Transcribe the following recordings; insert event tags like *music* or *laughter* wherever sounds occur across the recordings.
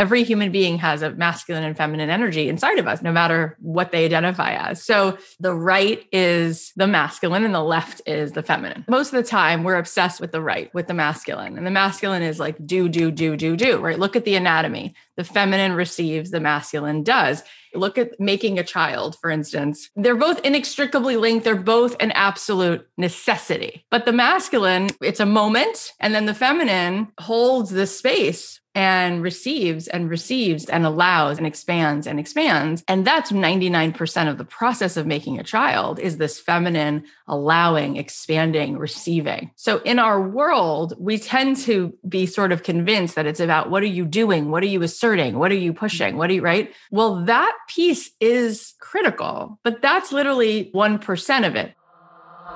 every human being has a masculine and feminine energy inside of us, no matter what they identify as. So the right is the masculine and the left is the feminine. Most of the time, we're obsessed with the right, with the masculine. And the masculine is like do, do, do, do, do, right? Look at the anatomy. The feminine receives, the masculine does. Look at making a child, for instance. They're both inextricably linked. They're both an absolute necessity. But the masculine, it's a moment. And then the feminine holds the space and receives and receives and allows and expands and expands. And that's 99% of the process of making a child is this feminine allowing expanding receiving. So in our world we tend to be sort of convinced that it's about what are you doing? What are you asserting? What are you pushing? What are you right? Well that piece is critical but that's literally 1% of it.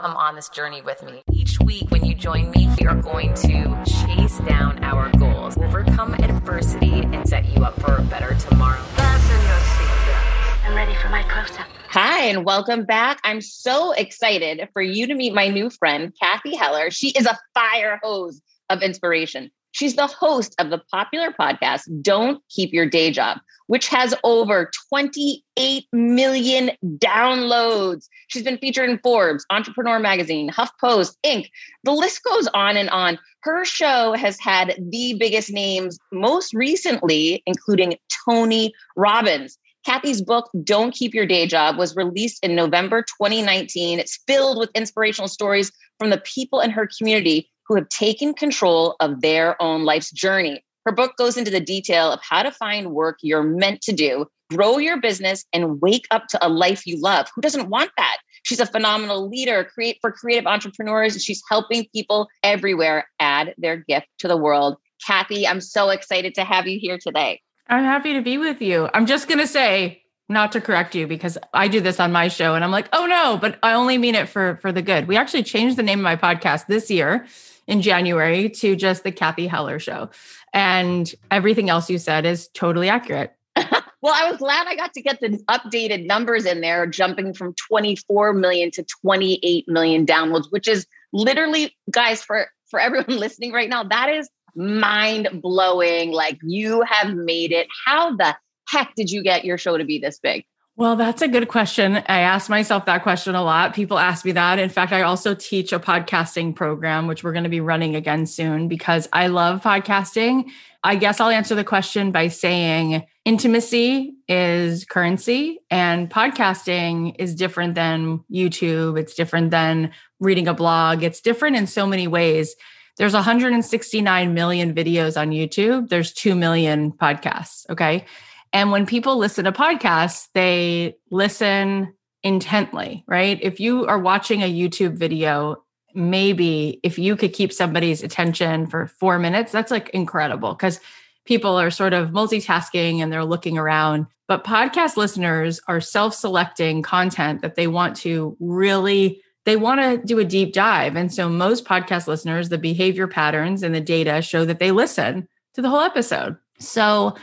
Come on this journey with me. Each week, when you join me, we are going to chase down our goals, overcome adversity, and set you up for a better tomorrow. Fasten your seatbelts. I'm ready for my close up. Hi, and welcome back. I'm so excited for you to meet my new friend, Cathy Heller. She is a fire hose of inspiration. She's the host of the popular podcast, Don't Keep Your Day Job, which has over 28 million downloads. She's been featured in Forbes, Entrepreneur Magazine, HuffPost, Inc. The list goes on and on. Her show has had the biggest names, most recently, including Tony Robbins. Cathy's book, Don't Keep Your Day Job, was released in November 2019. It's filled with inspirational stories from the people in her community who have taken control of their own life's journey. Her book goes into the detail of how to find work you're meant to do, grow your business, and wake up to a life you love. Who doesn't want that? She's a phenomenal leader create for creative entrepreneurs. She's helping people everywhere add their gift to the world. Cathy, I'm so excited to have you here today. I'm happy to be with you. I'm just going to say, not to correct you because I do this on my show and I'm like, "Oh no, but I only mean it for for the good." We actually changed the name of my podcast this year in January to just the Cathy Heller show. And everything else you said is totally accurate. *laughs* well, I was glad I got to get the updated numbers in there, jumping from 24 million to 28 million downloads, which is literally, guys, for, for everyone *laughs* listening right now, that is mind blowing. Like you have made it. How the heck did you get your show to be this big? Well, that's a good question. I ask myself that question a lot. People ask me that. In fact, I also teach a podcasting program, which we're going to be running again soon because I love podcasting. I guess I'll answer the question by saying intimacy is currency and podcasting is different than YouTube. It's different than reading a blog. It's different in so many ways. There's 169 million videos on YouTube. There's 2 million podcasts. Okay. And when people listen to podcasts, they listen intently, right? If you are watching a YouTube video, maybe if you could keep somebody's attention for four minutes, that's like incredible because people are sort of multitasking and they're looking around. But podcast listeners are self selecting content that they want to really they want to do a deep dive. And so most podcast listeners, the behavior patterns and the data show that they listen to the whole episode. So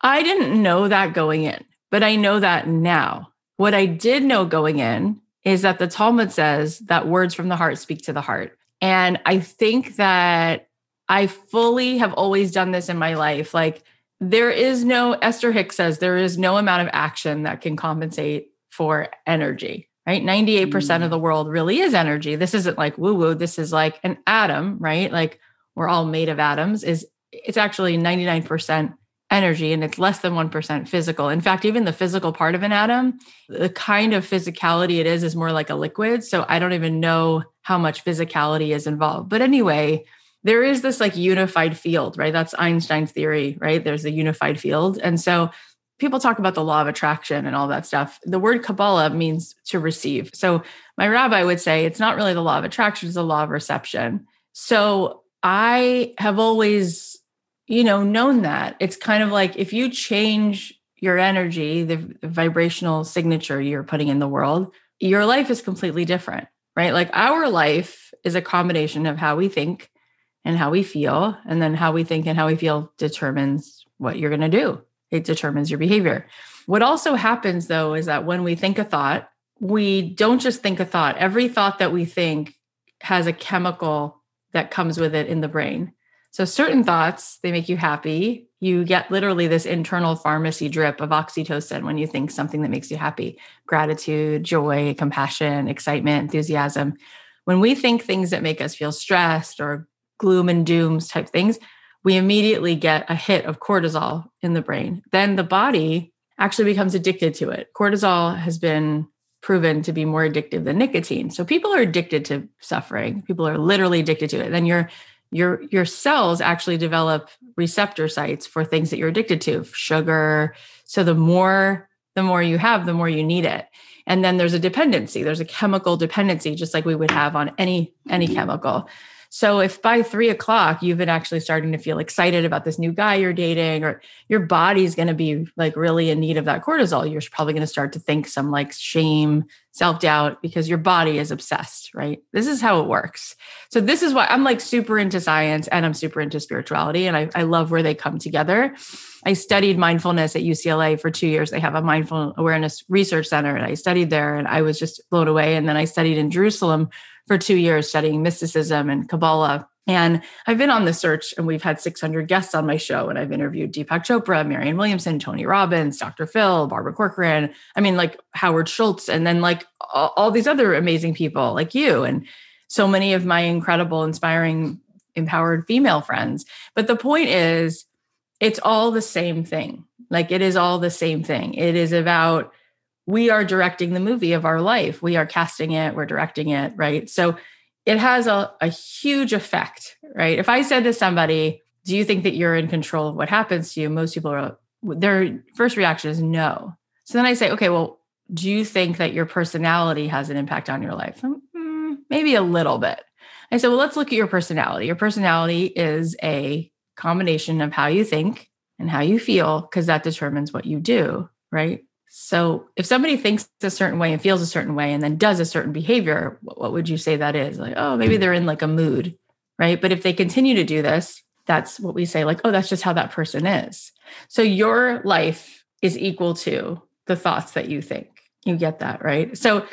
I didn't know that going in, but I know that now. What I did know going in is that the Talmud says that words from the heart speak to the heart. And I think that I fully have always done this in my life. Like, there is no, Esther Hicks says, there is no amount of action that can compensate for energy, right? 98% mm. of the world really is energy. This isn't like woo woo. This is like an atom, right? Like, we're all made of atoms, is it's actually 99% energy and it's less than 1% physical. In fact, even the physical part of an atom, the kind of physicality it is is more like a liquid. So I don't even know how much physicality is involved. But anyway, there is this like unified field, right? That's Einstein's theory, right? There's a unified field. And so people talk about the law of attraction and all that stuff. The word Kabbalah means to receive. So my rabbi would say it's not really the law of attraction, it's the law of reception. So I have always you know, known that. It's kind of like if you change your energy, the, vibrational signature you're putting in the world, your life is completely different, right? Like our life is a combination of how we think and how we feel. And then how we think and how we feel determines what you're going to do. It determines your behavior. What also happens though is that when we think a thought, we don't just think a thought. Every thought that we think has a chemical that comes with it in the brain. So certain thoughts, they make you happy you get literally this internal pharmacy drip of oxytocin when you think something that makes you happy gratitude, joy, compassion, excitement, enthusiasm. When we think things that make us feel stressed or gloom and dooms type things, we immediately get a hit of cortisol in the brain. Then the body actually becomes addicted to it. Cortisol has been proven to be more addictive than nicotine. So people are addicted to suffering. People are literally addicted to it. Then your your your cells actually develop receptor sites for things that you're addicted to, sugar. So the more the more you have, the more you need it. And then there's a dependency. There's a chemical dependency, just like we would have on any any mm-hmm. chemical. So if by three o'clock you've been actually starting to feel excited about this new guy you're dating, or your body's going to be like really in need of that cortisol, you're probably going to start to think some like shame, self doubt, because your body is obsessed, right? This is how it works. So this is why I'm like super into science and I'm super into spirituality, and I, I love where they come together. I studied mindfulness at UCLA for two years. They have a mindful awareness research center, and I studied there, and I was just blown away. And then I studied in Jerusalem for two years studying mysticism and Kabbalah. And I've been on the search and we've had 600 guests on my show. And I've interviewed Deepak Chopra, Marianne Williamson, Tony Robbins, Dr. Phil, Barbara Corcoran. I mean, like Howard Schultz, and then like all, all these other amazing people like you and so many of my incredible, inspiring, empowered female friends. But the point is, it's all the same thing. Like it is all the same thing. It is about we are directing the movie of our life. We are casting it, we're directing it, right? So it has a, a huge effect, right? If I said to somebody, Do you think that you're in control of what happens to you? Most people are, their first reaction is no. So then I say, Okay, well, do you think that your personality has an impact on your life? Mm, maybe a little bit. I said, Well, let's look at your personality. Your personality is a combination of how you think and how you feel, because that determines what you do, right? So if somebody thinks a certain way and feels a certain way and then does a certain behavior, what would you say that is? Like, oh, maybe they're in like a mood, right? But if they continue to do this, that's what we say, like, oh, that's just how that person is. So your life is equal to the thoughts that you think. You get that, right? So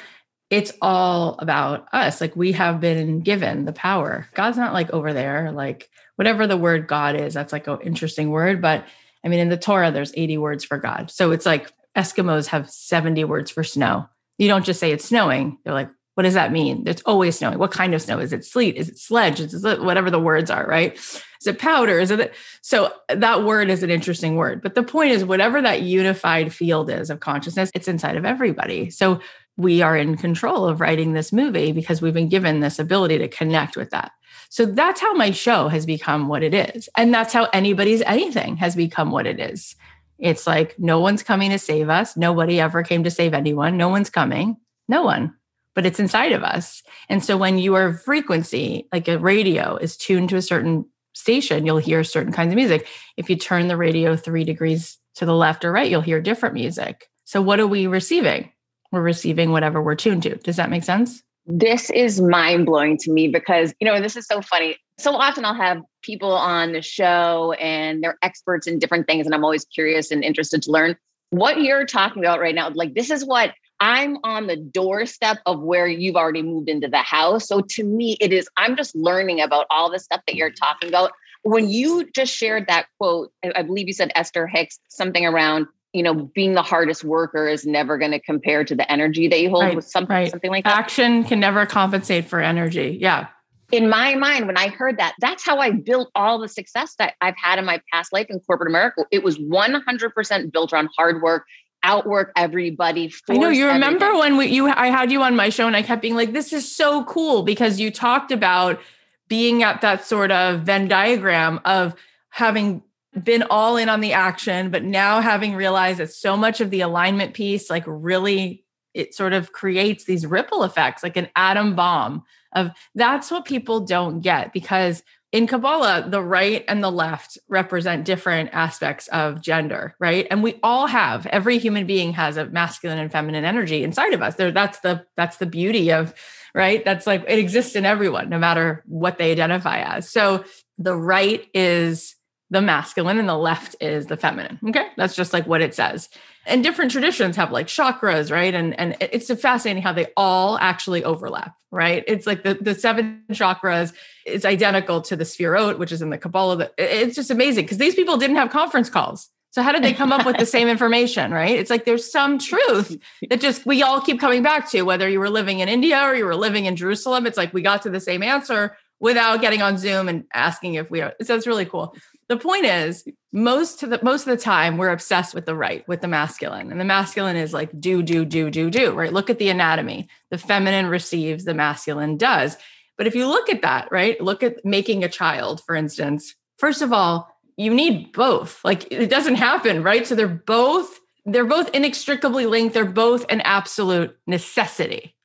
it's all about us. Like we have been given the power. God's not like over there, like whatever the word God is, that's like an interesting word. But I mean, in the Torah, there's 80 words for God. So it's like Eskimos have 70 words for snow. You don't just say it's snowing. They're like, what does that mean? It's always snowing. What kind of snow? Is it sleet? Is it sledge? Is it whatever the words are, right? Is it powder? Is it so that word is an interesting word. But the point is, whatever that unified field is of consciousness, it's inside of everybody. So we are in control of writing this movie because we've been given this ability to connect with that. So that's how my show has become what it is. And that's how anybody's anything has become what it is. It's like no one's coming to save us. Nobody ever came to save anyone. No one's coming. No one. But it's inside of us. And so when your frequency, like a radio, is tuned to a certain station, you'll hear certain kinds of music. If you turn the radio three degrees to the left or right, you'll hear different music. So what are we receiving? We're receiving whatever we're tuned to. Does that make sense? This is mind blowing to me because, you know, this is so funny so often I'll have people on the show and they're experts in different things. And I'm always curious and interested to learn what you're talking about right now. Like, this is what I'm on the doorstep of where you've already moved into the house. So to me, it is, I'm just learning about all the stuff that you're talking about. When you just shared that quote, I believe you said Esther Hicks, something around, you know, being the hardest worker is never going to compare to the energy that you hold right, with something, right. something like that. Action can never compensate for energy. Yeah in my mind, when I heard that, that's how I built all the success that I've had in my past life in corporate America. It was 100% built on hard work, outwork everybody. I know you remember everything. when we, you I had you on my show and I kept being like, this is so cool because you talked about being at that sort of Venn diagram of having been all in on the action, but now having realized that so much of the alignment piece, like really, it sort of creates these ripple effects, like an atom bomb of that's what people don't get because in Kabbalah, the right and the left represent different aspects of gender, right? And we all have every human being has a masculine and feminine energy inside of us. There, that's the that's the beauty of right. That's like it exists in everyone, no matter what they identify as. So the right is the masculine and the left is the feminine. Okay. That's just like what it says. And different traditions have like chakras, right? And and it's fascinating how they all actually overlap, right? It's like the, the seven chakras is identical to the Sefirot, which is in the Kabbalah. It's just amazing because these people didn't have conference calls. So how did they come up with the *laughs* same information, right? It's like there's some truth that just we all keep coming back to, whether you were living in India or you were living in Jerusalem. It's like we got to the same answer without getting on Zoom and asking if we are. So it's really cool. The point is, most of the most of the time, we're obsessed with the right, with the masculine, and the masculine is like do, do, do, do, do. Right? Look at the anatomy. The feminine receives, the masculine does. But if you look at that, right? Look at making a child, for instance. First of all, you need both. Like it doesn't happen, right? So they're both they're both inextricably linked. They're both an absolute necessity.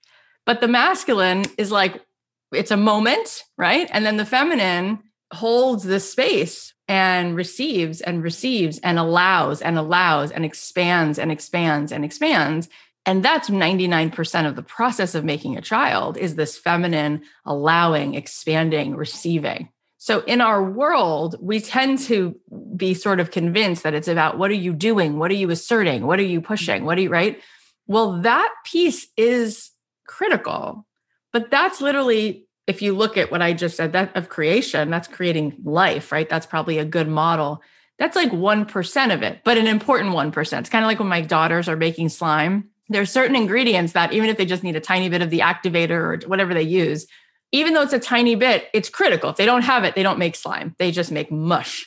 But the masculine is like it's a moment, right? And then the feminine holds the space and receives and receives and allows and allows and expands and expands and expands. And that's 99% of the process of making a child is this feminine allowing, expanding, receiving. So in our world, we tend to be sort of convinced that it's about what are you doing? What are you asserting? What are you pushing? What are you, right? Well, that piece is critical. But that's literally if you look at what I just said, that of creation, that's creating life, right? That's probably a good model. That's like 1% of it, but an important 1%. It's kind of like when my daughters are making slime. There's certain ingredients that even if they just need a tiny bit of the activator or whatever they use, even though it's a tiny bit, it's critical. If they don't have it, they don't make slime. They just make mush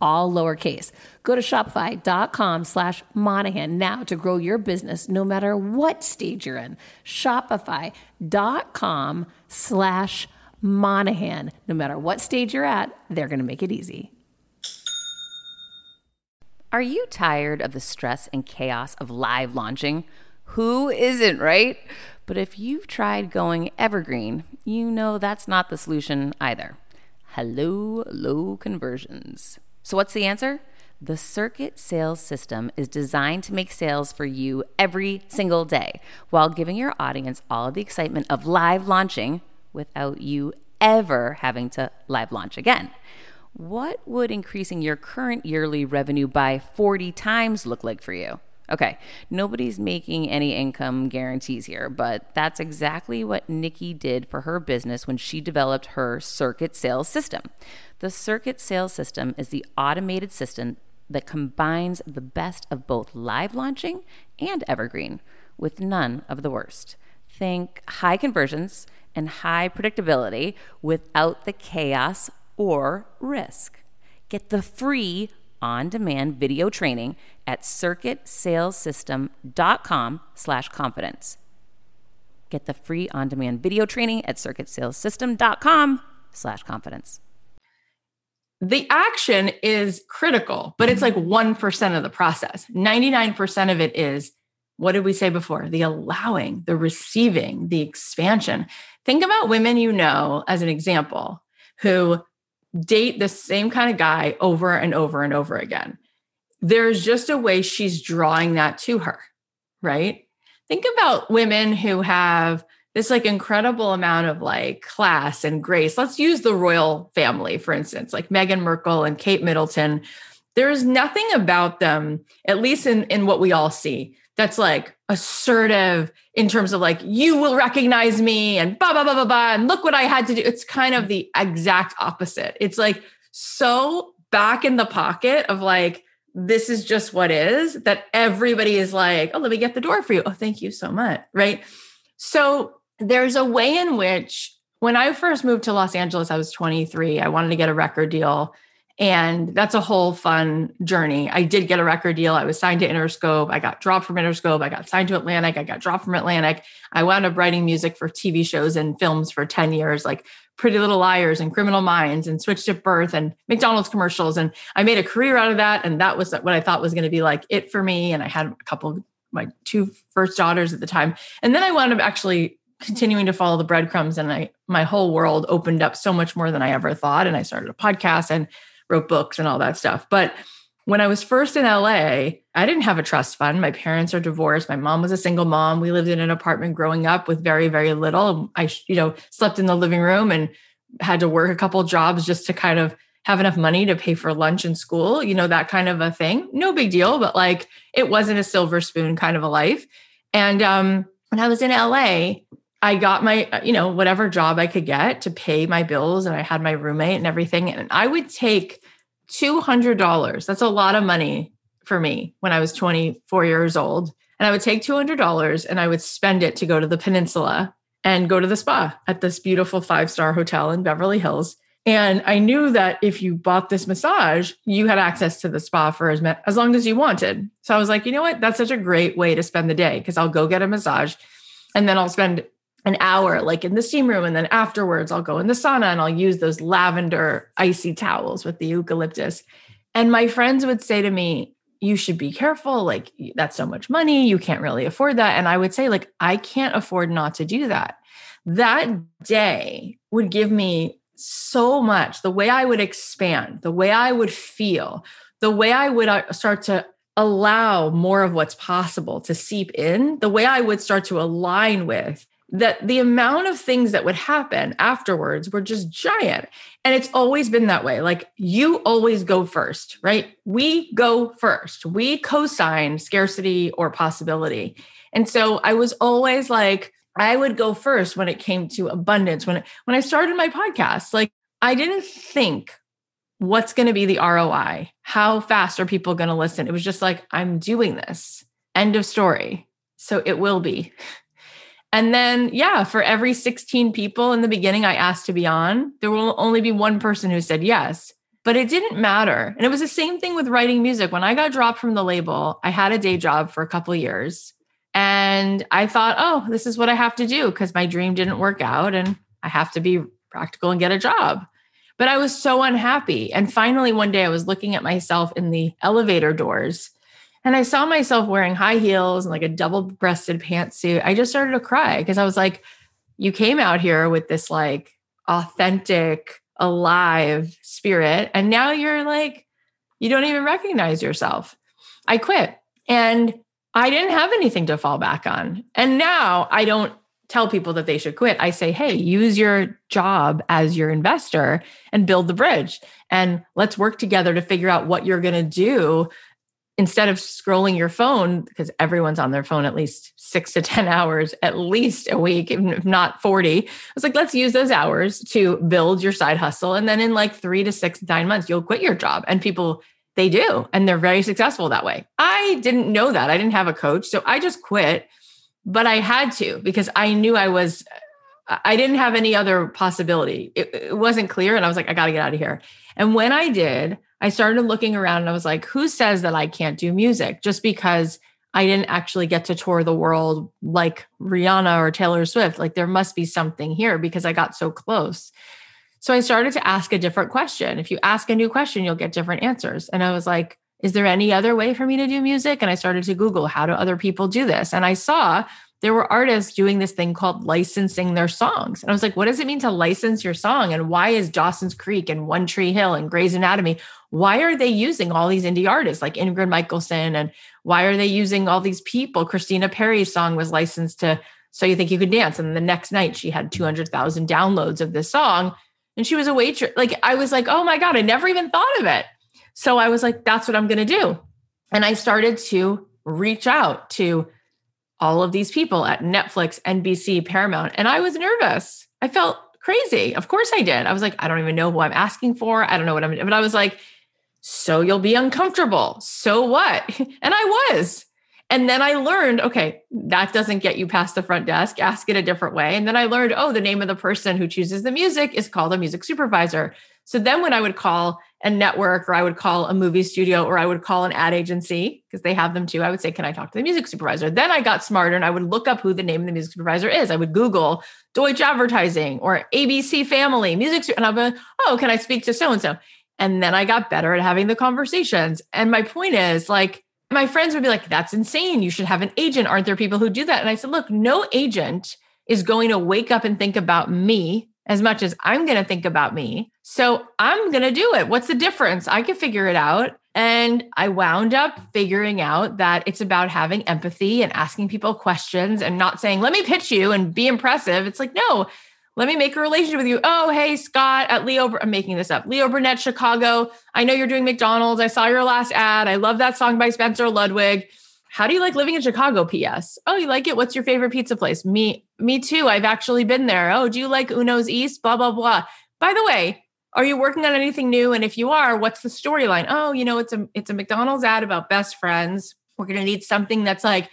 all lowercase. Go to shopify.com slash Monahan now to grow your business no matter what stage you're in. Shopify.com slash Monahan. No matter what stage you're at, they're going to make it easy. Are you tired of the stress and chaos of live launching? Who isn't, right? But if you've tried going evergreen, you know that's not the solution either. Hello, low conversions. So, what's the answer? The Circuit Sales System is designed to make sales for you every single day while giving your audience all of the excitement of live launching without you ever having to live launch again. What would increasing your current yearly revenue by 40 times look like for you? Okay, nobody's making any income guarantees here, but that's exactly what Nikki did for her business when she developed her circuit sales system. The circuit sales system is the automated system that combines the best of both live launching and evergreen with none of the worst. Think high conversions and high predictability without the chaos or risk. Get the free on demand video training at circuitsalessystem.com slash confidence. Get the free on demand video training at circuitsalessystem.com slash confidence. The action is critical, but it's like mm-hmm. 1% of the process. 99% of it is what did we say before? The allowing, the receiving, the expansion. Think about women you know as an example who date the same kind of guy over and over and over again. There's just a way she's drawing that to her, right? Think about women who have this like incredible amount of like class and grace. Let's use the royal family, for instance, like Meghan Markle and Kate Middleton. There's nothing about them, at least in, in what we all see, that's like assertive in terms of like you will recognize me and blah blah blah blah blah and look what I had to do. It's kind of the exact opposite. It's like so back in the pocket of like this is just what is that everybody is like, oh, let me get the door for you. Oh, thank you so much. Right. So there's a way in which when I first moved to Los Angeles, I was 23. I wanted to get a record deal. And that's a whole fun journey. I did get a record deal. I was signed to Interscope. I got dropped from Interscope. I got signed to Atlantic. I got dropped from Atlantic. I wound up writing music for TV shows and films for 10 years, like Pretty Little Liars and Criminal Minds and Switched at Birth and McDonald's commercials. And I made a career out of that. And that was what I thought was going to be like it for me. And I had a couple, my two first daughters at the time. And then I wound up actually continuing to follow the breadcrumbs and I my whole world opened up so much more than I ever thought. And I started a podcast and wrote books and all that stuff. But when I was first in LA, I didn't have a trust fund. My parents are divorced. My mom was a single mom. We lived in an apartment growing up with very, very little. I, you know, slept in the living room and had to work a couple jobs just to kind of have enough money to pay for lunch in school, you know, that kind of a thing. No big deal, but like it wasn't a silver spoon kind of a life. And um, when I was in LA, I got my, uh, you know, whatever job I could get to pay my bills. And I had my roommate and everything. And I would take $200. That's a lot of money for me when I was 24 years old. And I would take $200 and I would spend it to go to the peninsula and go to the spa at this beautiful five star hotel in Beverly Hills. And I knew that if you bought this massage, you had access to the spa for as, as long as you wanted. So I was like, you know what? That's such a great way to spend the day because I'll go get a massage and then I'll spend an hour like in the steam room and then afterwards I'll go in the sauna and I'll use those lavender icy towels with the eucalyptus. And my friends would say to me, you should be careful like that's so much money, you can't really afford that and I would say like I can't afford not to do that. That day would give me so much the way I would expand, the way I would feel, the way I would uh, start to allow more of what's possible to seep in, the way I would start to align with that the amount of things that would happen afterwards were just giant. And it's always been that way. Like you always go first, right? We go first. We co sign scarcity or possibility. And so I was always like, I would go first when it came to abundance. When, when I started my podcast, like I didn't think what's going to be the ROI? How fast are people going to listen? It was just like, I'm doing this. End of story. So it will be. And then, yeah, for every 16 people in the beginning I asked to be on, there will only be one person who said yes. But it didn't matter. And it was the same thing with writing music. When I got dropped from the label, I had a day job for a couple years. And I thought, oh, this is what I have to do because my dream didn't work out and I have to be practical and get a job. But I was so unhappy. And finally, one day I was looking at myself in the elevator doors and I saw myself wearing high heels and like a double breasted pantsuit. I just started to cry because I was like, you came out here with this like authentic, alive spirit. And now you're like, you don't even recognize yourself. I quit and I didn't have anything to fall back on. And now I don't tell people that they should quit. I say, hey, use your job as your investor and build the bridge. And let's work together to figure out what you're going to do instead of scrolling your phone, because everyone's on their phone at least six to *laughs* 10 hours, at least a week, if not 40. I was like, let's use those hours to build your side hustle. And then in like three to six, nine months, you'll quit your job. And people, they do. And they're very successful that way. I didn't know that. I didn't have a coach. So I just quit, but I had to because I knew I was. I didn't have any other possibility. It, it wasn't clear. And I was like, I got to get out of here. And when I did, I started looking around and I was like, who says that I can't do music just because I didn't actually get to tour the world like Rihanna or Taylor Swift? Like, there must be something here because I got so close. So I started to ask a different question. If you ask a new question, you'll get different answers. And I was like, is there any other way for me to do music? And I started to Google, how do other people do this? And I saw there were artists doing this thing called licensing their songs. And I was like, what does it mean to license your song? And why is Dawson's Creek and One Tree Hill and Grey's Anatomy? Why are they using all these indie artists like Ingrid Michaelson? And why are they using all these people? Christina Perri's song was licensed to So You Think You Could Dance. And the next night she had 200,000 downloads of this song. And she was a waitress. Like, I was like, oh my God, I never even thought of it. So I was like, that's what I'm going to do. And I started to reach out to all of these people at Netflix, NBC, Paramount. And I was nervous. I felt crazy. Of course I did. I was like, I don't even know who I'm asking for. I don't know what I'm, but I was like, so you'll be uncomfortable. So what? *laughs* And I was. And then I learned, okay, that doesn't get you past the front desk. Ask it a different way. And then I learned, oh, the name of the person who chooses the music is called a music supervisor. So then when I would call a network or I would call a movie studio or I would call an ad agency because they have them too. I would say, Can I talk to the music supervisor? Then I got smarter and I would look up who the name of the music supervisor is. I would Google Deutsch Advertising or ABC Family Music. And I'd be like, Oh, can I speak to so and so? And then I got better at having the conversations. And my point is like, my friends would be like, That's insane. You should have an agent. Aren't there people who do that? And I said, Look, no agent is going to wake up and think about me as much as I'm going to think about me. So I'm going to do it. What's the difference? I can figure it out. And I wound up figuring out that it's about having empathy and asking people questions and not saying, let me pitch you and be impressive. It's like, no, let me make a relationship with you. Oh, hey, Scott at Leo, I'm making this up. Leo Burnett, Chicago. I know you're doing McDonald's. I saw your last ad. I love that song by Spencer Ludwig. How do you like living in Chicago? PS. Oh, you like it? What's your favorite pizza place? Me, me too. I've actually been there. Oh, do you like Uno's East? Blah, blah, blah. By the way, are you working on anything new? And if you are, what's the storyline? Oh, you know, it's a it's a McDonald's ad about best friends. We're gonna need something that's like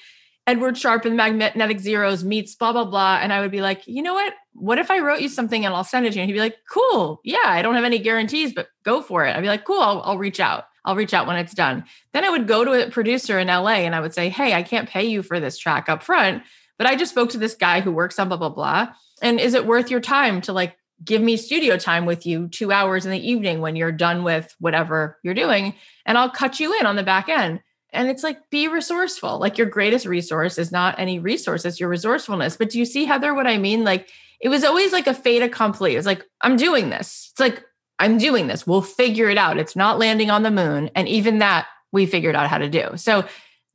Edward Sharpe and Magnetic Zeros meets blah blah blah. And I would be like, you know what? What if I wrote you something and I'll send it to you? And he'd be like, cool. Yeah, I don't have any guarantees, but go for it. I'd be like, cool. I'll, I'll reach out. I'll reach out when it's done. Then I would go to a producer in LA and I would say, Hey, I can't pay you for this track up front, but I just spoke to this guy who works on blah, blah, blah. And is it worth your time to like give me studio time with you two hours in the evening when you're done with whatever you're doing? And I'll cut you in on the back end. And it's like, be resourceful. Like your greatest resource is not any resource, it's your resourcefulness. But do you see, Heather, what I mean? Like, it was always like a fait accompli. It was like, I'm doing this. It's like, I'm doing this. We'll figure it out. It's not landing on the moon. And even that we figured out how to do. So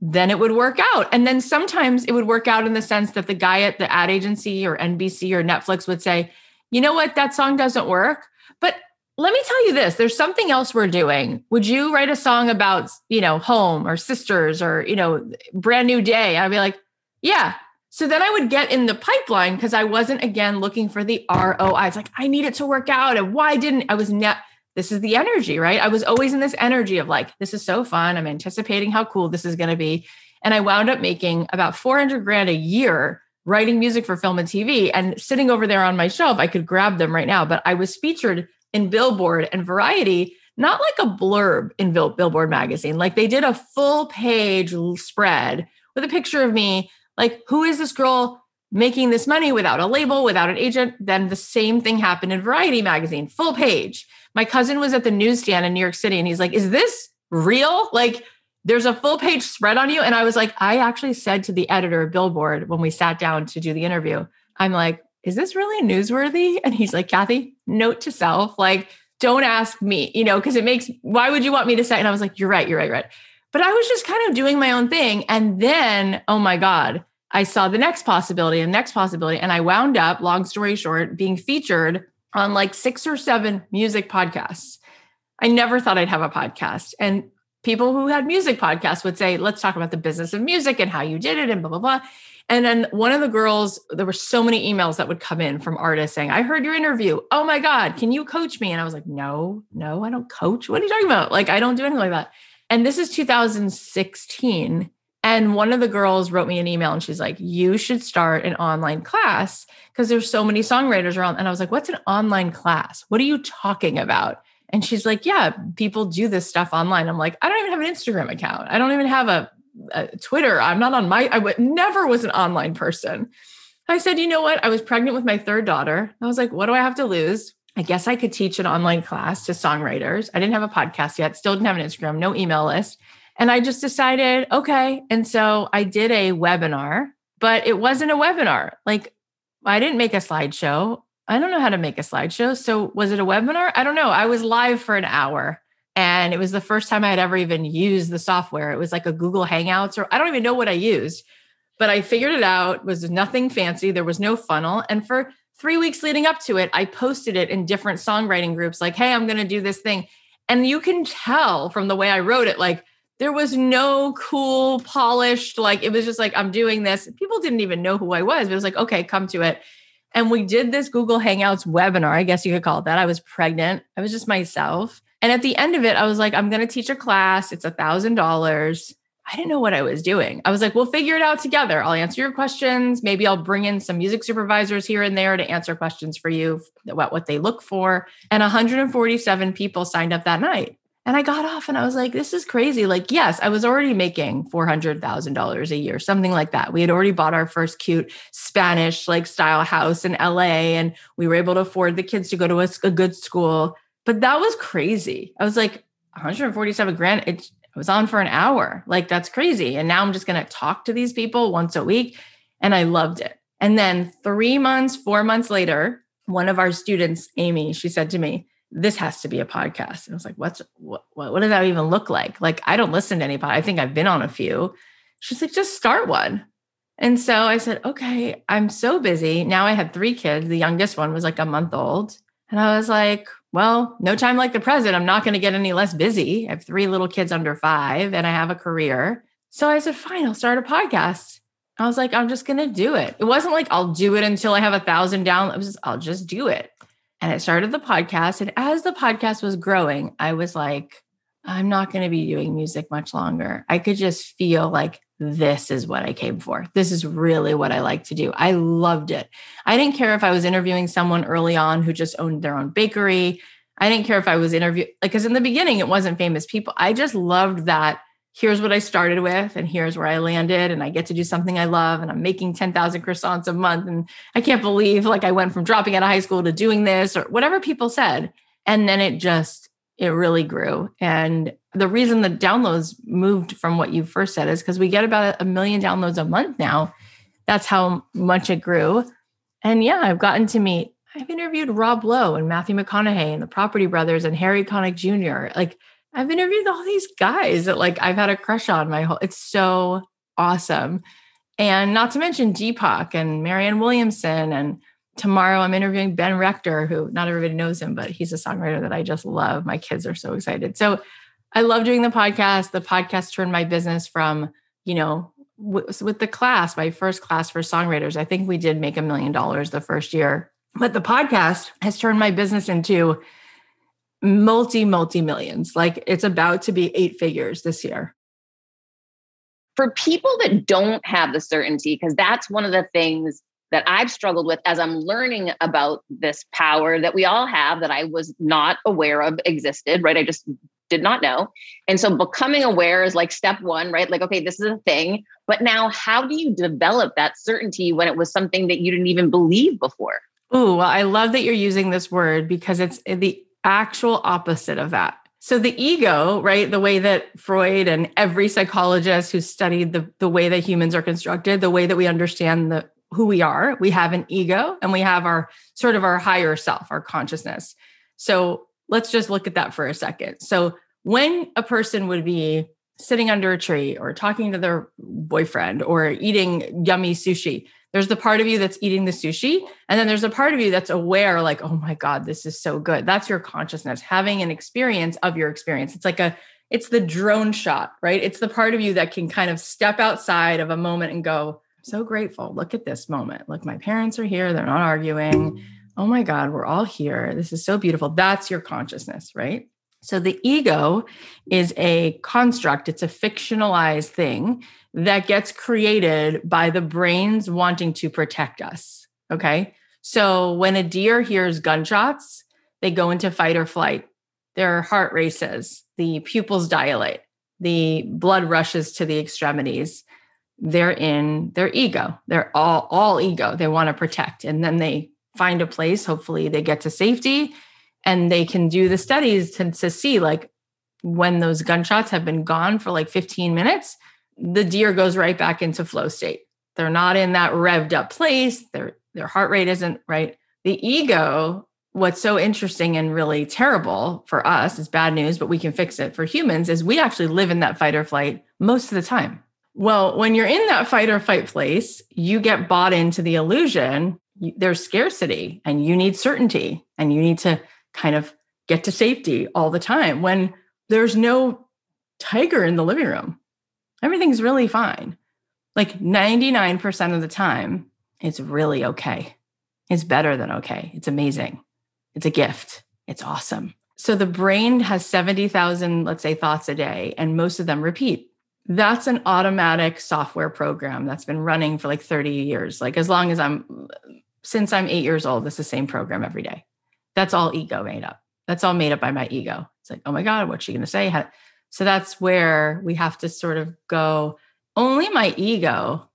then it would work out. And then sometimes it would work out in the sense that the guy at the ad agency or NBC or Netflix would say, you know what, that song doesn't work. But let me tell you this there's something else we're doing. Would you write a song about, you know, home or sisters or, you know, brand new day? I'd be like, yeah, so then I would get in the pipeline because I wasn't again looking for the ROI. It's like, I need it to work out. And why didn't I was net? This is the energy, right? I was always in this energy of like, this is so fun. I'm anticipating how cool this is going to be. And I wound up making about 400 grand a year writing music for film and TV. And sitting over there on my shelf, I could grab them right now. But I was featured in Billboard and Variety, not like a blurb in Billboard magazine. Like they did a full page spread with a picture of me like, who is this girl making this money without a label, without an agent? Then the same thing happened in Variety magazine, full page. My cousin was at the newsstand in New York City and he's like, Is this real? Like, there's a full page spread on you. And I was like, I actually said to the editor of Billboard when we sat down to do the interview, I'm like, is this really newsworthy? And he's like, Cathy, note to self, like, don't ask me, you know, because it makes, why would you want me to say? And I was like, you're right, you're right, right. But I was just kind of doing my own thing. And then, oh my God, I saw the next possibility and next possibility. And I wound up, long story short, being featured on like six or seven music podcasts. I never thought I'd have a podcast. And people who had music podcasts would say, let's talk about the business of music and how you did it and blah, blah, blah. And then one of the girls, there were so many emails that would come in from artists saying, I heard your interview. Oh my God, can you coach me? And I was like, no, no, I don't coach. What are you talking about? Like, I don't do anything like that. And this is 2016. And one of the girls wrote me an email and she's like, You should start an online class because there's so many songwriters around. And I was like, What's an online class? What are you talking about? And she's like, Yeah, people do this stuff online. I'm like, I don't even have an Instagram account. I don't even have a, a Twitter. I'm not on my, I never was an online person. I said, You know what? I was pregnant with my third daughter. I was like, What do I have to lose? I guess I could teach an online class to songwriters. I didn't have a podcast yet, still didn't have an Instagram, no email list. And I just decided, okay. And so I did a webinar, but it wasn't a webinar. Like I didn't make a slideshow. I don't know how to make a slideshow. So was it a webinar? I don't know. I was live for an hour and it was the first time I had ever even used the software. It was like a Google Hangouts or I don't even know what I used, but I figured it out. It was nothing fancy. There was no funnel. And for three weeks leading up to it, I posted it in different songwriting groups like, hey, I'm going to do this thing. And you can tell from the way I wrote it, like, there was no cool, polished, like it was just like, I'm doing this. People didn't even know who I was, it was like, okay, come to it. And we did this Google Hangouts webinar. I guess you could call it that. I was pregnant. I was just myself. And at the end of it, I was like, I'm going to teach a class. It's a thousand dollars. I didn't know what I was doing. I was like, we'll figure it out together. I'll answer your questions. Maybe I'll bring in some music supervisors here and there to answer questions for you about what they look for. And 147 people signed up that night. And I got off and I was like, this is crazy. Like, yes, I was already making $400,000 a year, something like that. We had already bought our first cute Spanish like style house in LA and we were able to afford the kids to go to a, a good school. But that was crazy. I was like, 147 grand. It was on for an hour. Like, that's crazy. And now I'm just going to talk to these people once a week. And I loved it. And then three months, four months later, one of our students, Amy, she said to me, this has to be a podcast. And I was like, what's what, what, does that even look like? Like, I don't listen to any pod. I think I've been on a few. She's like, just start one. And so I said, okay, I'm so busy. Now I had three kids. The youngest one was like a month old. And I was like, well, no time like the present. I'm not going to get any less busy. I have three little kids under five and I have a career. So I said, fine, I'll start a podcast. I was like, I'm just going to do it. It wasn't like I'll do it until I have a thousand downloads. I'll just do it. And I started the podcast. And as the podcast was growing, I was like, I'm not going to be doing music much longer. I could just feel like this is what I came for. This is really what I like to do. I loved it. I didn't care if I was interviewing someone early on who just owned their own bakery. I didn't care if I was interviewing, like, because in the beginning, it wasn't famous people. I just loved that here's what I started with and here's where I landed and I get to do something I love and I'm making 10,000 croissants a month and I can't believe like I went from dropping out of high school to doing this or whatever people said. And then it just it really grew. And the reason the downloads moved from what you first said is because we get about a million downloads a month now. That's how much it grew. And yeah I've gotten to meet I've interviewed Rob Lowe and Matthew McConaughey and the Property Brothers and Harry Connick Jr. like I've interviewed all these guys that like I've had a crush on my whole it's so awesome. And not to mention Deepak and Marianne Williamson. And tomorrow I'm interviewing Ben Rector, who not everybody knows him, but he's a songwriter that I just love. My kids are so excited. So I love doing the podcast. The podcast turned my business from, you know, with the class, my first class for songwriters. I think we did make a million dollars the first year. But the podcast has turned my business into multi, multi millions. Like it's about to be eight figures this year. For people that don't have the certainty, because that's one of the things that I've struggled with as I'm learning about this power that we all have that I was not aware of existed, right? I just did not know. And so becoming aware is like step one, right? Like, okay, this is a thing. But now, how do you develop that certainty when it was something that you didn't even believe before? Oh, well, I love that you're using this word because it's the actual opposite of that. So the ego, right? The way that Freud and every psychologist who studied the, the way that humans are constructed, the way that we understand the who we are, we have an ego and we have our sort of our higher self, our consciousness. So let's just look at that for a second. So when a person would be sitting under a tree or talking to their boyfriend or eating yummy sushi, there's the part of you that's eating the sushi. And then there's a part of you that's aware, like, oh my God, this is so good. That's your consciousness, having an experience of your experience. It's like a, it's the drone shot, right? It's the part of you that can kind of step outside of a moment and go, so grateful. Look at this moment. Look, my parents are here. They're not arguing. Oh my God, we're all here. This is so beautiful. That's your consciousness, right? So the ego is a construct, it's a fictionalized thing that gets created by the brains wanting to protect us. Okay. So when a deer hears gunshots, they go into fight or flight. Their heart races, the pupils dilate, the blood rushes to the extremities. They're in their ego. They're all all ego. They want to protect. And then they find a place. Hopefully they get to safety and they can do the studies to, to see like when those gunshots have been gone for like 15 minutes, the deer goes right back into flow state. They're not in that revved up place. Their their heart rate isn't right. The ego, what's so interesting and really terrible for us is bad news, but we can fix it for humans, is we actually live in that fight or flight most of the time. Well, when you're in that fight or fight place, you get bought into the illusion. There's scarcity and you need certainty and you need to kind of get to safety all the time when there's no tiger in the living room everything's really fine. Like 99% of the time, it's really okay. It's better than okay. It's amazing. It's a gift. It's awesome. So the brain has 70,000, let's say, thoughts a day, and most of them repeat. That's an automatic software program that's been running for like 30 years. Like as long as I'm, since I'm eight years old, it's the same program every day. That's all ego made up. That's all made up by my ego. It's like, oh my God, what's she going to say? How, so that's where we have to sort of go, only my ego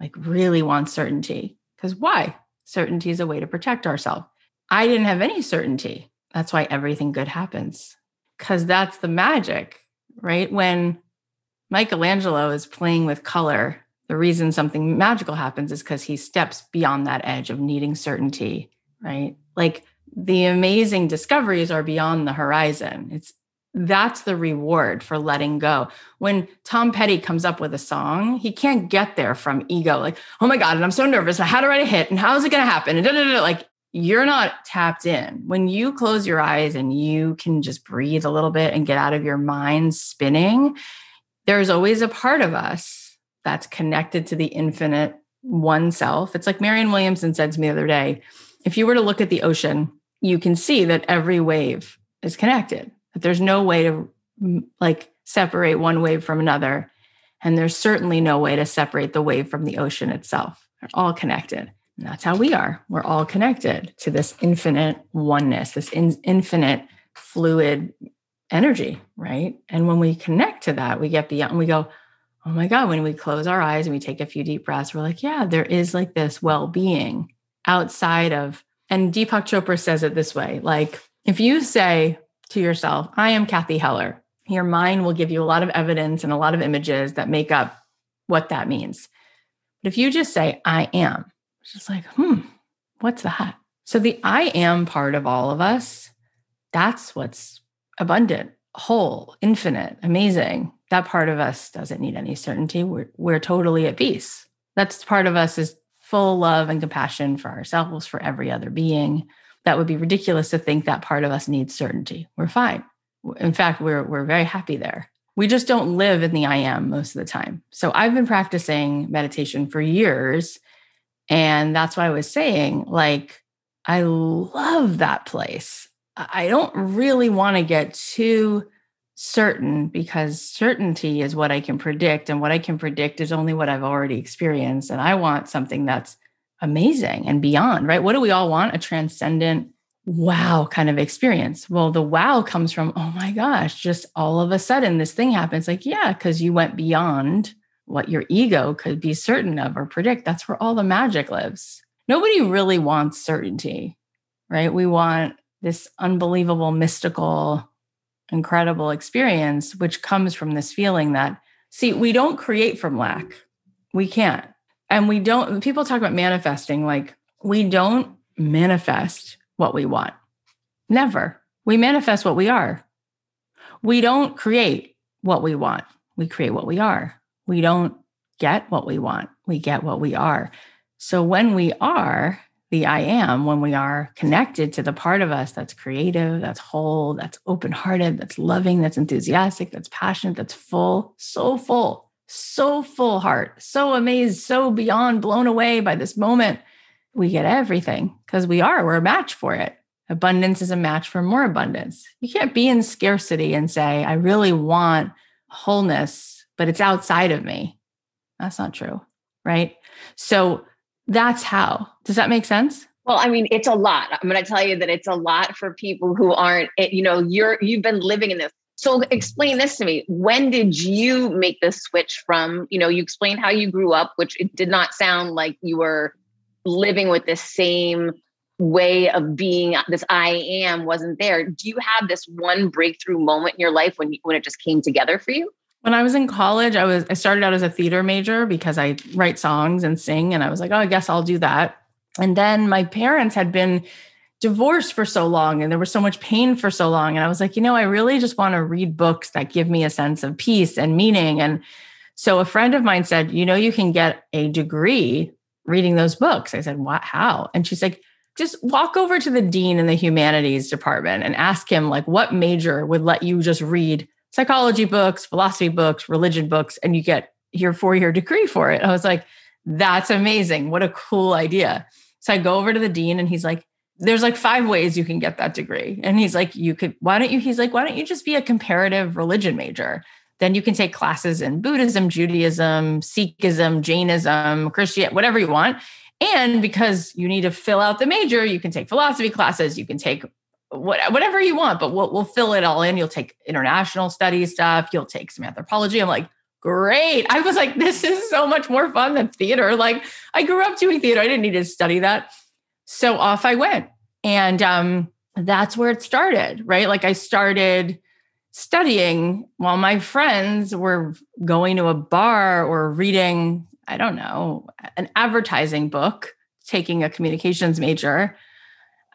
like really wants certainty. Because why? Certainty is a way to protect ourselves. I didn't have any certainty. That's why everything good happens. Because that's the magic, right? When Michelangelo is playing with color, the reason something magical happens is because he steps beyond that edge of needing certainty, right? Like the amazing discoveries are beyond the horizon. It's that's the reward for letting go. When Tom Petty comes up with a song, he can't get there from ego, like, oh my God, and I'm so nervous. I had to write a hit, and how is it going to happen? And da, da, da, like, you're not tapped in. When you close your eyes and you can just breathe a little bit and get out of your mind spinning, there's always a part of us that's connected to the infinite oneself. It's like Marianne Williamson said to me the other day if you were to look at the ocean, you can see that every wave is connected that there's no way to like separate one wave from another. And there's certainly no way to separate the wave from the ocean itself. They're all connected. And that's how we are. We're all connected to this infinite oneness, this in, infinite fluid energy, right? And when we connect to that, we get beyond, we go, oh my God, when we close our eyes and we take a few deep breaths, we're like, yeah, there is like this well being outside of, and Deepak Chopra says it this way like, if you say, to yourself, I am Cathy Heller. Your mind will give you a lot of evidence and a lot of images that make up what that means. But if you just say, I am, it's just like, hmm, what's that? So the I am part of all of us, that's what's abundant, whole, infinite, amazing. That part of us doesn't need any certainty. We're, we're totally at peace. That's part of us is full love and compassion for ourselves, for every other being that would be ridiculous to think that part of us needs certainty. We're fine. In fact, we're we're very happy there. We just don't live in the I am most of the time. So I've been practicing meditation for years and that's why I was saying like I love that place. I don't really want to get too certain because certainty is what I can predict and what I can predict is only what I've already experienced and I want something that's amazing and beyond, right? What do we all want? A transcendent wow kind of experience. Well, the wow comes from, oh my gosh, just all of a sudden this thing happens. Like, yeah, because you went beyond what your ego could be certain of or predict. That's where all the magic lives. Nobody really wants certainty, right? We want this unbelievable, mystical, incredible experience, which comes from this feeling that, see, we don't create from lack. We can't. And we don't, people talk about manifesting, like, we don't manifest what we want. Never. We manifest what we are. We don't create what we want. We create what we are. We don't get what we want. We get what we are. So when we are the I am, when we are connected to the part of us that's creative, that's whole, that's open hearted, that's loving, that's enthusiastic, that's passionate, that's full, so full, so full heart, so amazed, so beyond blown away by this moment, we get everything because we are, we're a match for it. Abundance is a match for more abundance. You can't be in scarcity and say, I really want wholeness, but it's outside of me. That's not true. Right. So that's how. Does that make sense? Well, I mean, it's a lot. I'm going to tell you that it's a lot for people who aren't, eh, you know, you're you've been living in this. So explain this to me. When did you make the switch from, you know, you explained how you grew up, which it did not sound like you were living with the same way of being this i am wasn't there do you have this one breakthrough moment in your life when when it just came together for you when I was in college, I was I started out as a theater major because I write songs and sing and I was like, "Oh, I guess I'll do that." And then my parents had been divorced for so long and there was so much pain for so long and I was like, "You know, I really just want to read books that give me a sense of peace and meaning." And so a friend of mine said, "You know, you can get a degree reading those books." I said, "What? How?" And she's like, just walk over to the dean in the humanities department and ask him like what major would let you just read psychology books, philosophy books, religion books, and you get your four year degree for it. I was like, that's amazing. What a cool idea. So I go over to the dean and he's like, there's like five ways you can get that degree. And he's like, you could, why don't you? He's like, why don't you just be a comparative religion major? Then you can take classes in Buddhism, Judaism, Sikhism, Jainism, Christian, whatever you want. And because you need to fill out the major, you can take philosophy classes, you can take what, whatever you want, but we'll, we'll fill it all in. You'll take international studies stuff. You'll take some anthropology. I'm like, great. I was like, this is so much more fun than theater. Like I grew up doing theater. I didn't need to study that. So off I went. And um, that's where it started, right? Like I started studying while my friends were going to a bar or reading, I don't know, an advertising book, taking a communications major.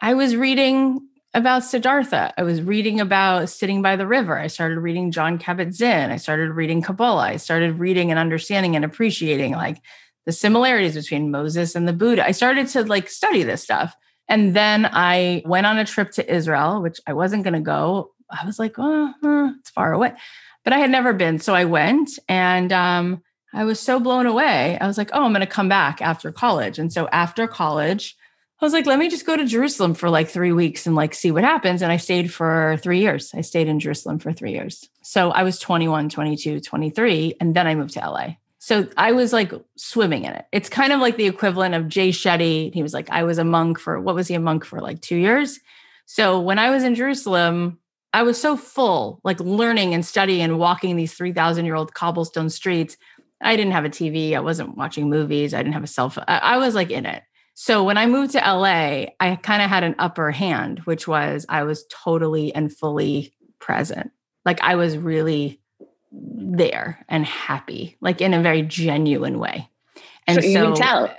I was reading about Siddhartha. I was reading about sitting by the river. I started reading Jon Kabat-Zinn. I started reading Kabbalah. I started reading and understanding and appreciating like the similarities between Moses and the Buddha. I started to like study this stuff. And then I went on a trip to Israel, which I wasn't going to go. I was like, oh, it's far away, but I had never been. So I went and um, I was so blown away. I was like, oh, I'm going to come back after college. And so after college, I was like, let me just go to Jerusalem for like three weeks and like see what happens. And I stayed for three years. I stayed in Jerusalem for three years. So I was 21, 22, 23, and then I moved to LA. So I was like swimming in it. It's kind of like the equivalent of Jay Shetty. He was like, I was a monk for what was he a monk for like two years? So when I was in Jerusalem, I was so full, like learning and studying and walking these 3,000 year old cobblestone streets. I didn't have a TV. I wasn't watching movies. I didn't have a cell phone. I, I was like in it. So when I moved to LA, I kind of had an upper hand, which was I was totally and fully present. Like I was really there and happy, like in a very genuine way. And so, so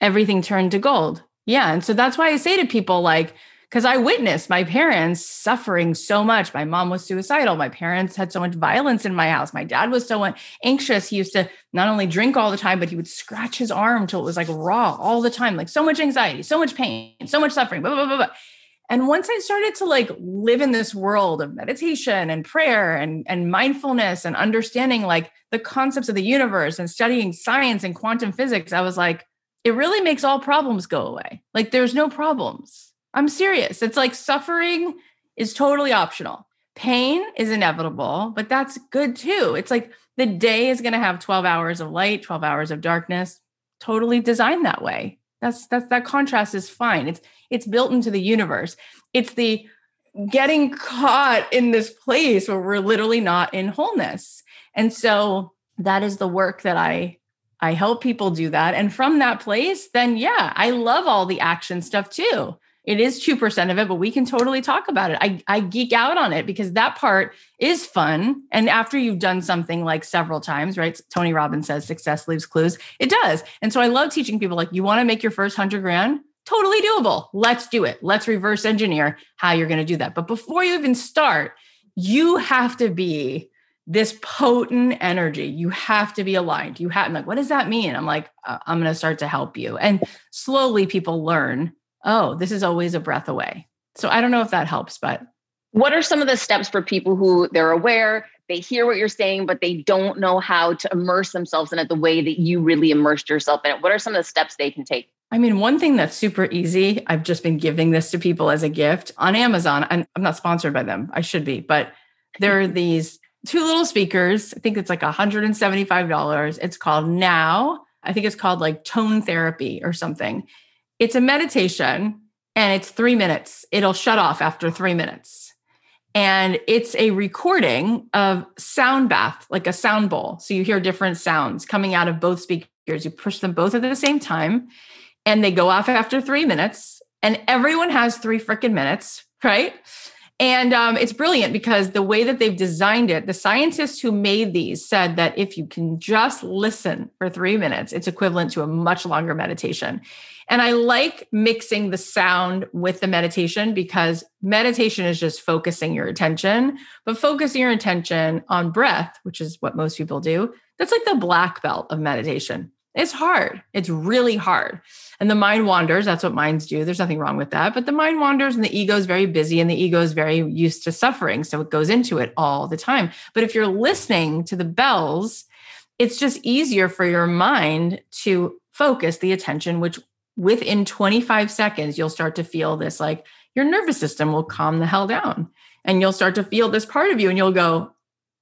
everything turned to gold. Yeah. And so that's why I say to people, like, because I witnessed my parents suffering so much. My mom was suicidal. My parents had so much violence in my house. My dad was so anxious. He used to not only drink all the time, but he would scratch his arm till it was like raw all the time, like so much anxiety, so much pain, so much suffering, blah, blah, blah, blah. And once I started to like live in this world of meditation and prayer and, and mindfulness and understanding like the concepts of the universe and studying science and quantum physics, I was like, it really makes all problems go away. Like there's no problems I'm serious. It's like suffering is totally optional. Pain is inevitable, but that's good too. It's like the day is going to have 12 hours of light, 12 hours of darkness, totally designed that way. That's that's that contrast is fine. It's it's built into the universe. It's the getting caught in this place where we're literally not in wholeness. And so that is the work that I I help people do that. And from that place, then yeah, I love all the action stuff too It is 2% of it, but we can totally talk about it. I, I geek out on it because that part is fun. And after you've done something like several times, right? Tony Robbins says success leaves clues. It does. And so I love teaching people like, you want to make your first hundred grand? Totally doable. Let's do it. Let's reverse engineer how you're going to do that. But before you even start, you have to be this potent energy. You have to be aligned. You have, I'm like, what does that mean? I'm like, uh, I'm going to start to help you. And slowly people learn oh, this is always a breath away. So I don't know if that helps, but. What are some of the steps for people who they're aware, they hear what you're saying, but they don't know how to immerse themselves in it the way that you really immersed yourself in it? What are some of the steps they can take? I mean, one thing that's super easy, I've just been giving this to people as a gift on Amazon. And I'm not sponsored by them. I should be, but there are these two little speakers. I think it's like $175. It's called Now. I think it's called like tone therapy or something. It's a meditation and it's three minutes. It'll shut off after three minutes. And it's a recording of sound bath, like a sound bowl. So you hear different sounds coming out of both speakers. You push them both at the same time and they go off after three minutes. And everyone has three freaking minutes, right? And um, it's brilliant because the way that they've designed it, the scientists who made these said that if you can just listen for three minutes, it's equivalent to a much longer meditation. And I like mixing the sound with the meditation because meditation is just focusing your attention, but focusing your attention on breath, which is what most people do, that's like the black belt of meditation. It's hard. It's really hard. And the mind wanders. That's what minds do. There's nothing wrong with that. But the mind wanders and the ego is very busy and the ego is very used to suffering. So it goes into it all the time. But if you're listening to the bells, it's just easier for your mind to focus the attention, which within 25 seconds, you'll start to feel this like your nervous system will calm the hell down. And you'll start to feel this part of you and you'll go,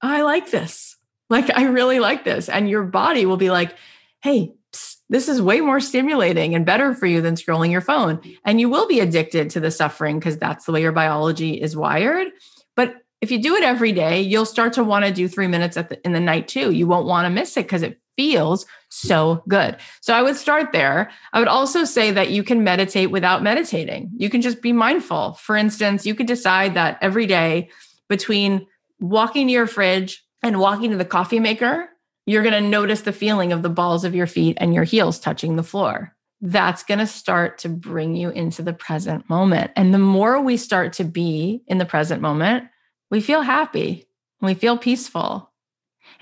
I like this. Like, I really like this. And your body will be like, hey, psst, this is way more stimulating and better for you than scrolling your phone. And you will be addicted to the suffering because that's the way your biology is wired. But if you do it every day, you'll start to want to do three minutes the, in the night too. You won't want to miss it because it feels so good. So I would start there. I would also say that you can meditate without meditating. You can just be mindful. For instance, you could decide that every day between walking to your fridge and walking to the coffee maker, you're going to notice the feeling of the balls of your feet and your heels touching the floor. That's going to start to bring you into the present moment. And the more we start to be in the present moment, we feel happy, we feel peaceful,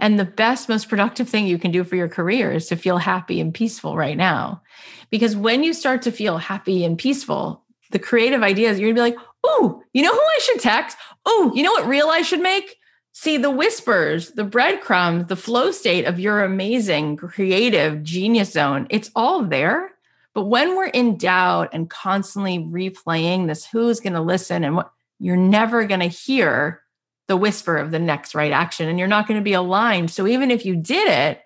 and the best, most productive thing you can do for your career is to feel happy and peaceful right now. Because when you start to feel happy and peaceful, the creative ideas, you're gonna be like, oh, you know who I should text? Oh, you know what reel I should make? See the whispers, the breadcrumbs, the flow state of your amazing creative genius zone. It's all there. But when we're in doubt and constantly replaying this, who's going to listen and what, you're never going to hear the whisper of the next right action and you're not going to be aligned. So even if you did it,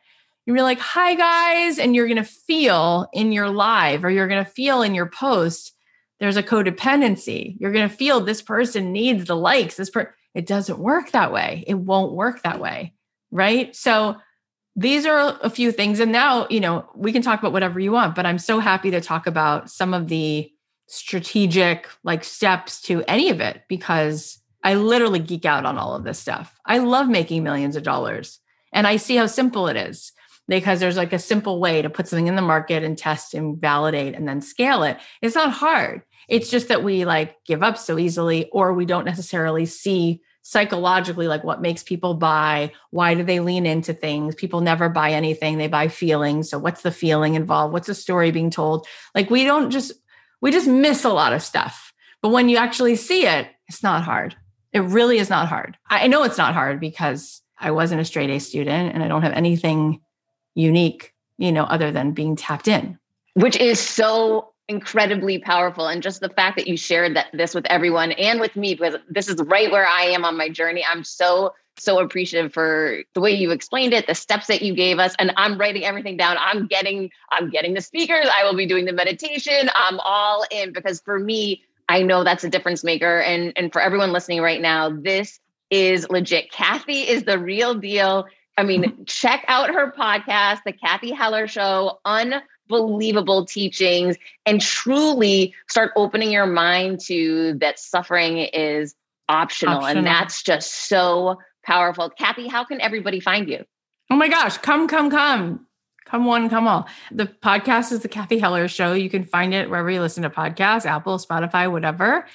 you're like, hi guys, and you're going to feel in your live or you're going to feel in your post, there's a codependency. You're going to feel this person needs the likes. This per it doesn't work that way. It won't work that way. Right. So these are a few things. And now, you know, we can talk about whatever you want, but I'm so happy to talk about some of the strategic like steps to any of it because I literally geek out on all of this stuff. I love making millions of dollars and I see how simple it is because there's like a simple way to put something in the market and test and validate and then scale it. It's not hard. It's just that we like give up so easily or we don't necessarily see psychologically like what makes people buy why do they lean into things people never buy anything they buy feelings so what's the feeling involved what's the story being told like we don't just we just miss a lot of stuff but when you actually see it it's not hard it really is not hard. I know it's not hard because I wasn't a straight A student and I don't have anything unique, you know, other than being tapped in. Which is so incredibly powerful. And just the fact that you shared that this with everyone and with me, because this is right where I am on my journey. I'm so so appreciative for the way you explained it the steps that you gave us and i'm writing everything down i'm getting i'm getting the speakers i will be doing the meditation i'm all in because for me I know that's a difference maker. And, and for everyone listening right now, this is legit. Cathy is the real deal. I mean, *laughs* check out her podcast, The Cathy Heller Show, unbelievable teachings and truly start opening your mind to that suffering is optional. optional. And that's just so powerful. Cathy, how can everybody find you? Oh my gosh, come, come, come. Come one, come all. The podcast is the Cathy Heller Show. You can find it wherever you listen to podcasts, Apple, Spotify, whatever.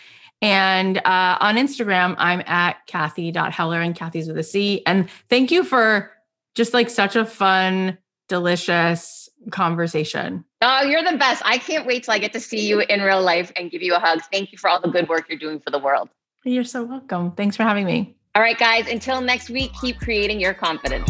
And uh, on Instagram, I'm at Cathy.Heller and Cathy's with a C. And thank you for just like such a fun, delicious conversation. Oh, you're the best. I can't wait till I get to see you in real life and give you a hug. Thank you for all the good work you're doing for the world. You're so welcome. Thanks for having me. All right, guys, until next week, keep creating your confidence.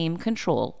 claim control